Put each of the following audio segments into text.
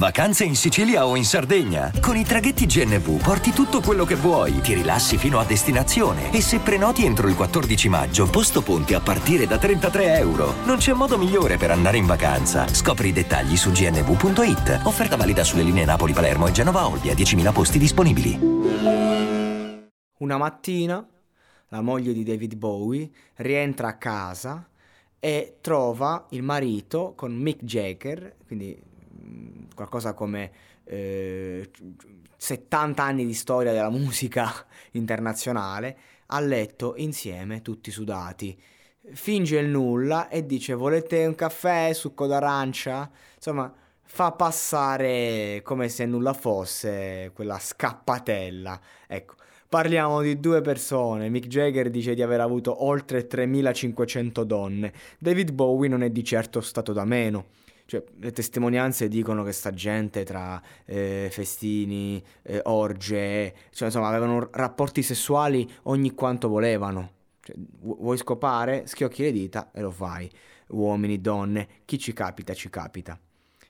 Vacanze in Sicilia o in Sardegna. Con i traghetti GNV porti tutto quello che vuoi, ti rilassi fino a destinazione e se prenoti entro il 14 maggio, posto ponti a partire da 33 euro. Non c'è modo migliore per andare in vacanza. Scopri i dettagli su gnv.it. Offerta valida sulle linee Napoli-Palermo e Genova-Olbia, 10.000 posti disponibili. Una mattina la moglie di David Bowie rientra a casa e trova il marito con Mick Jagger, quindi qualcosa come eh, 70 anni di storia della musica internazionale, a letto insieme, tutti sudati. Finge il nulla e dice volete un caffè, succo d'arancia? Insomma, fa passare come se nulla fosse quella scappatella. Ecco, Parliamo di due persone. Mick Jagger dice di aver avuto oltre 3500 donne. David Bowie non è di certo stato da meno. Cioè, le testimonianze dicono che sta gente tra eh, festini, eh, orge, cioè, insomma, avevano rapporti sessuali ogni quanto volevano. Cioè, vuoi scopare? Schiocchi le dita e lo fai. Uomini, donne, chi ci capita, ci capita.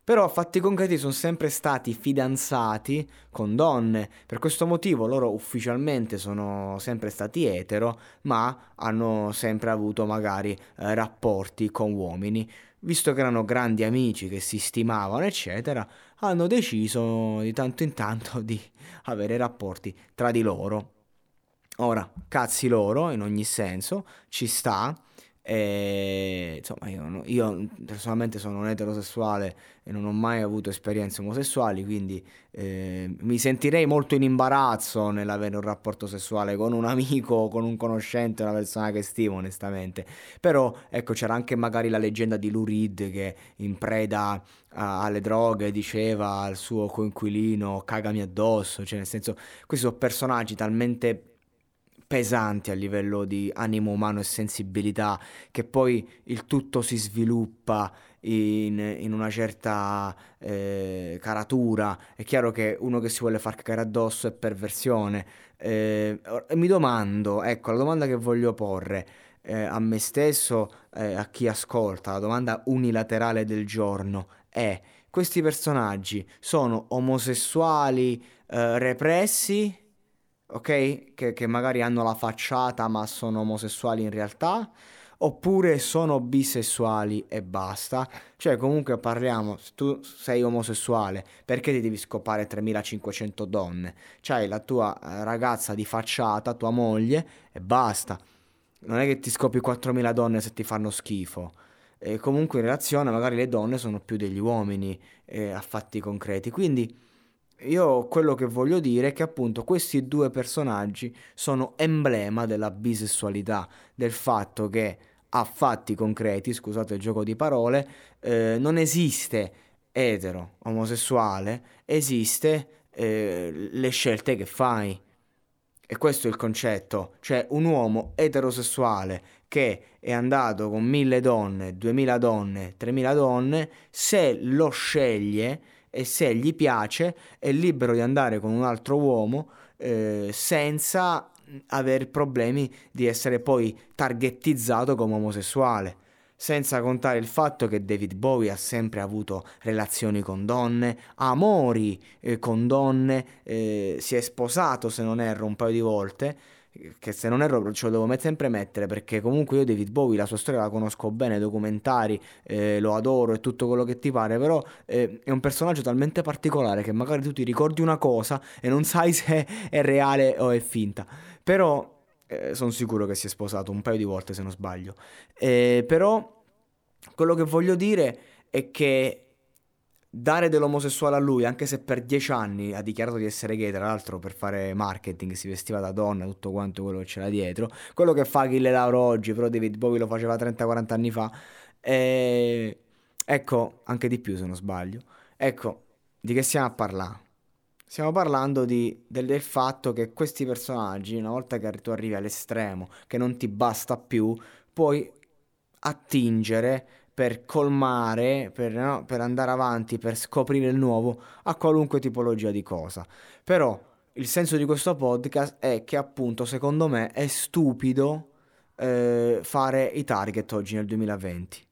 Però fatti concreti sono sempre stati fidanzati con donne, per questo motivo loro ufficialmente sono sempre stati etero, ma hanno sempre avuto magari eh, rapporti con uomini. Visto che erano grandi amici, che si stimavano, eccetera, hanno deciso di tanto in tanto di avere rapporti tra di loro. Ora, cazzi loro, in ogni senso, ci sta, e, insomma, io, io, personalmente sono un eterosessuale e non ho mai avuto esperienze omosessuali, quindi eh, mi sentirei molto in imbarazzo nell'avere un rapporto sessuale con un amico, con un conoscente, una persona che stimo, onestamente. Però, ecco, c'era anche magari la leggenda di Lou Reed che in preda a, alle droghe diceva al suo coinquilino cagami addosso, cioè nel senso, questi sono personaggi talmente pesanti a livello di animo umano e sensibilità, che poi il tutto si sviluppa in, in una certa eh, caratura. È chiaro che uno che si vuole far cagare addosso è perversione. Eh, mi domando, ecco, la domanda che voglio porre eh, a me stesso, eh, a chi ascolta, la domanda unilaterale del giorno è: questi personaggi sono omosessuali eh, repressi? Ok? Che, che magari hanno la facciata ma sono omosessuali in realtà, oppure sono bisessuali e basta. Cioè, comunque parliamo, se tu sei omosessuale, perché ti devi scopare 3500 donne? C'hai la tua eh, ragazza di facciata, tua moglie, e basta. Non è che ti scopi 4000 donne se ti fanno schifo. E comunque in relazione magari le donne sono più degli uomini eh, a fatti concreti. Quindi io quello che voglio dire è che appunto questi due personaggi sono emblema della bisessualità, del fatto che a fatti concreti, scusate il gioco di parole, eh, non esiste etero, omosessuale, esiste eh, le scelte che fai. E questo è il concetto, cioè un uomo eterosessuale che è andato con mille donne, duemila donne, tremila donne, se lo sceglie e se gli piace è libero di andare con un altro uomo eh, senza avere problemi di essere poi targettizzato come omosessuale. Senza contare il fatto che David Bowie ha sempre avuto relazioni con donne, amori eh, con donne, eh, si è sposato se non erro un paio di volte che se non erro ce lo devo sempre mettere perché comunque io David Bowie la sua storia la conosco bene, documentari, eh, lo adoro e tutto quello che ti pare, però eh, è un personaggio talmente particolare che magari tu ti ricordi una cosa e non sai se è reale o è finta, però eh, sono sicuro che si è sposato un paio di volte se non sbaglio, eh, però quello che voglio dire è che dare dell'omosessuale a lui, anche se per dieci anni ha dichiarato di essere gay, tra l'altro per fare marketing, si vestiva da donna, tutto quanto quello che c'era dietro, quello che fa Achille Lauro oggi, però David Bowie lo faceva 30-40 anni fa, e... ecco, anche di più se non sbaglio, ecco, di che stiamo a parlare? Stiamo parlando di, del, del, fatto che questi personaggi, una volta che tu arrivi all'estremo, che non ti basta più, puoi attingere per colmare, per, no, per andare avanti, per scoprire il nuovo a qualunque tipologia di cosa. Però il senso di questo podcast è che appunto secondo me è stupido eh, fare i target oggi nel 2020.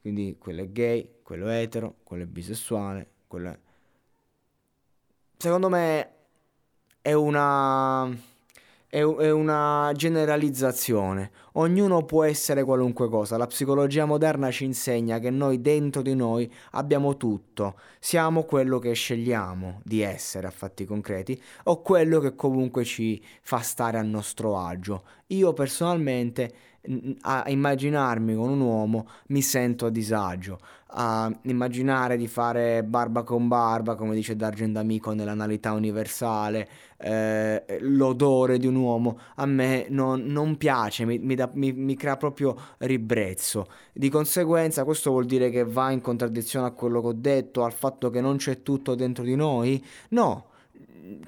Quindi quello è gay, quello è etero, quello è bisessuale, quello è secondo me è una, è, è una generalizzazione. Ognuno può essere qualunque cosa. La psicologia moderna ci insegna che noi dentro di noi abbiamo tutto. Siamo quello che scegliamo di essere a fatti concreti o quello che comunque ci fa stare a nostro agio. Io personalmente a immaginarmi con un uomo mi sento a disagio, a immaginare di fare barba con barba, come dice D'Argent Amico nell'analità universale, eh, l'odore di un uomo, a me non, non piace, mi, mi, da, mi, mi, crea proprio ribrezzo. Di conseguenza questo vuol dire che va in contraddizione a quello che ho detto, al fatto che non c'è tutto dentro di noi? No,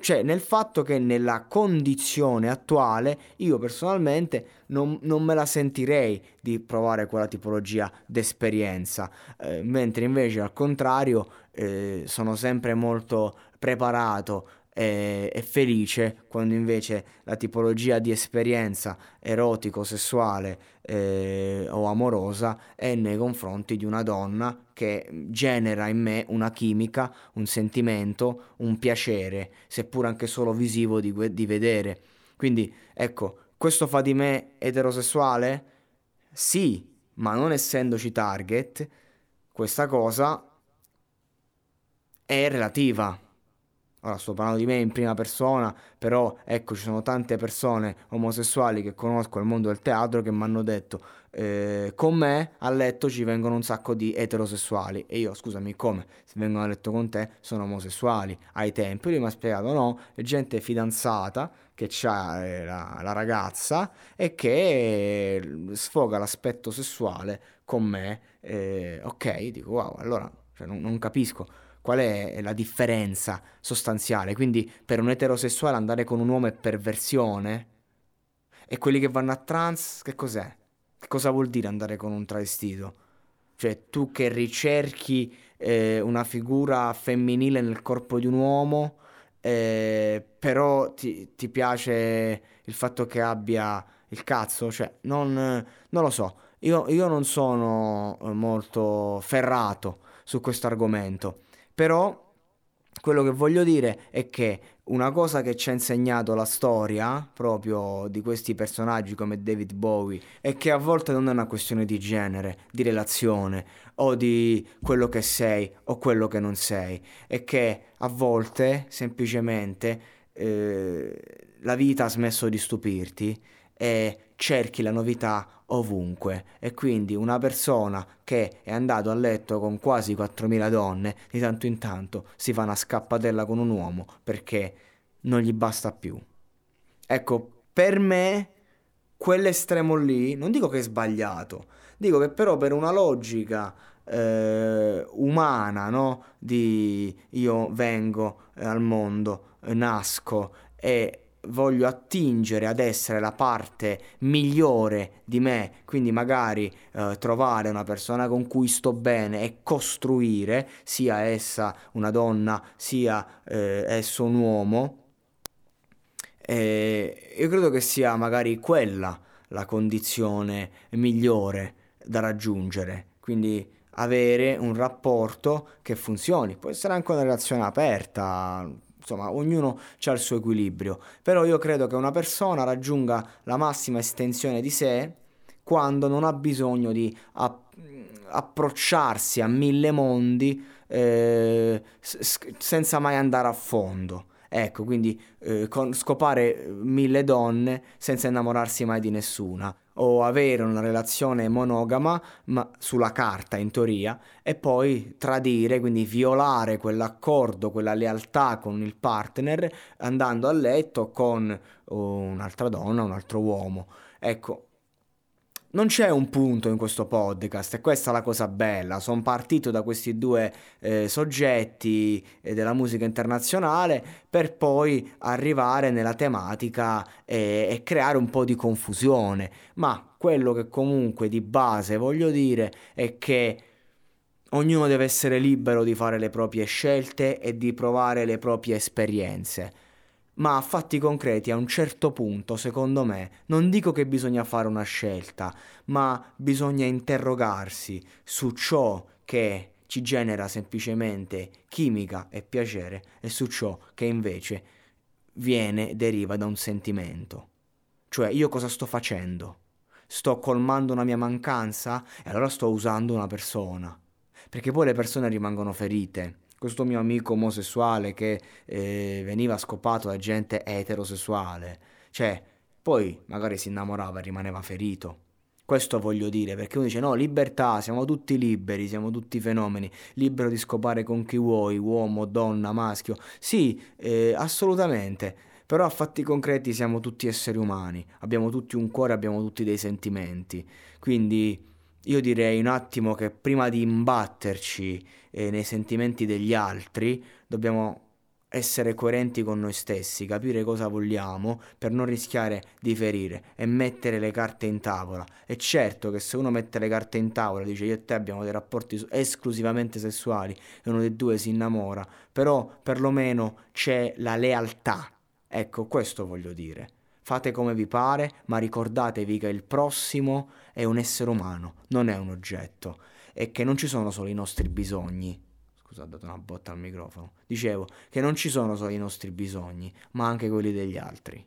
cioè nel fatto che nella condizione attuale io personalmente non, non me la sentirei di provare quella tipologia d'esperienza, eh, mentre invece al contrario eh, sono sempre molto preparato e, e felice quando invece la tipologia di esperienza erotico-sessuale eh, o amorosa è nei confronti di una donna che genera in me una chimica, un sentimento, un piacere, seppur anche solo visivo di, di vedere. Quindi ecco, questo fa di me eterosessuale? Sì, ma non essendoci target, questa cosa è relativa. Ora sto parlando di me in prima persona, però ecco ci sono tante persone omosessuali che conosco nel mondo del teatro che mi hanno detto eh, con me a letto ci vengono un sacco di eterosessuali. E io scusami come? Se vengono a letto con te sono omosessuali. Ai tempi lui mi ha spiegato no è gente fidanzata che ha eh, la, la, ragazza e che sfoga l'aspetto sessuale con me eh, ok? Dico wow allora cioè, non, non capisco qual è la differenza sostanziale. Quindi per un eterosessuale andare con un uomo è perversione. E quelli che vanno a trans, che cos'è? Che cosa vuol dire andare con un travestito? Cioè tu che ricerchi eh, una figura femminile nel corpo di un uomo, eh, però ti, ti, piace il fatto che abbia il cazzo? Cioè, non, non lo so. Io, io non sono molto ferrato su questo argomento. Però quello che voglio dire è che una cosa che ci ha insegnato la storia proprio di questi personaggi come David Bowie è che a volte non è una questione di genere, di relazione o di quello che sei o quello che non sei, è che a volte semplicemente eh, la vita ha smesso di stupirti e cerchi la novità ovunque e quindi una persona che è andato a letto con quasi 4.000 donne di tanto in tanto si fa una scappatella con un uomo perché non gli basta più. Ecco, per me quell'estremo lì, non dico che è sbagliato, dico che però per una logica eh, umana, no? Di io vengo al mondo, nasco e voglio attingere ad essere la parte migliore di me, quindi magari eh, trovare una persona con cui sto bene e costruire, sia essa una donna, sia eh, esso un uomo, eh, io credo che sia magari quella la condizione migliore da raggiungere, quindi avere un rapporto che funzioni, può essere anche una relazione aperta, insomma, ognuno ha il suo equilibrio, però io credo che una persona raggiunga la massima estensione di sé quando non ha bisogno di app- approcciarsi a mille mondi eh, s- senza mai andare a fondo. Ecco, quindi eh, con, scopare mille donne senza innamorarsi mai di nessuna o avere una relazione monogama, ma sulla carta in teoria, e poi tradire, quindi violare quell'accordo, quella lealtà con il partner andando a letto con un'altra donna, un altro uomo. Ecco, non c'è un punto in questo podcast e questa è la cosa bella. Sono partito da questi due eh, soggetti eh, della musica internazionale per poi arrivare nella tematica e, e creare un po' di confusione. Ma quello che comunque di base voglio dire è che ognuno deve essere libero di fare le proprie scelte e di provare le proprie esperienze ma a fatti concreti a un certo punto, secondo me, non dico che bisogna fare una scelta, ma bisogna interrogarsi su ciò che ci genera semplicemente chimica e piacere e su ciò che invece viene, deriva da un sentimento. Cioè io cosa sto facendo? Sto colmando una mia mancanza e allora sto usando una persona. Perché poi le persone rimangono ferite questo mio amico omosessuale che eh, veniva scopato da gente eterosessuale. Cioè, poi magari si innamorava e rimaneva ferito. Questo voglio dire, perché uno dice no, libertà, siamo tutti liberi, siamo tutti fenomeni, libero di scopare con chi vuoi, uomo, donna, maschio. Sì, eh, assolutamente, però a fatti concreti siamo tutti esseri umani, abbiamo tutti un cuore, abbiamo tutti dei sentimenti. Quindi io direi un attimo che prima di imbatterci eh, nei sentimenti degli altri, dobbiamo essere coerenti con noi stessi, capire cosa vogliamo per non rischiare di ferire e mettere le carte in tavola. È certo che se uno mette le carte in tavola, dice io e te abbiamo dei rapporti esclusivamente sessuali e uno dei due si innamora, però perlomeno c'è la lealtà. Ecco, questo voglio dire. Fate come vi pare, ma ricordatevi che il prossimo è un essere umano, non è un oggetto e che non ci sono solo i nostri bisogni. Scusa, ho dato una botta al microfono. Dicevo che non ci sono solo i nostri bisogni, ma anche quelli degli altri.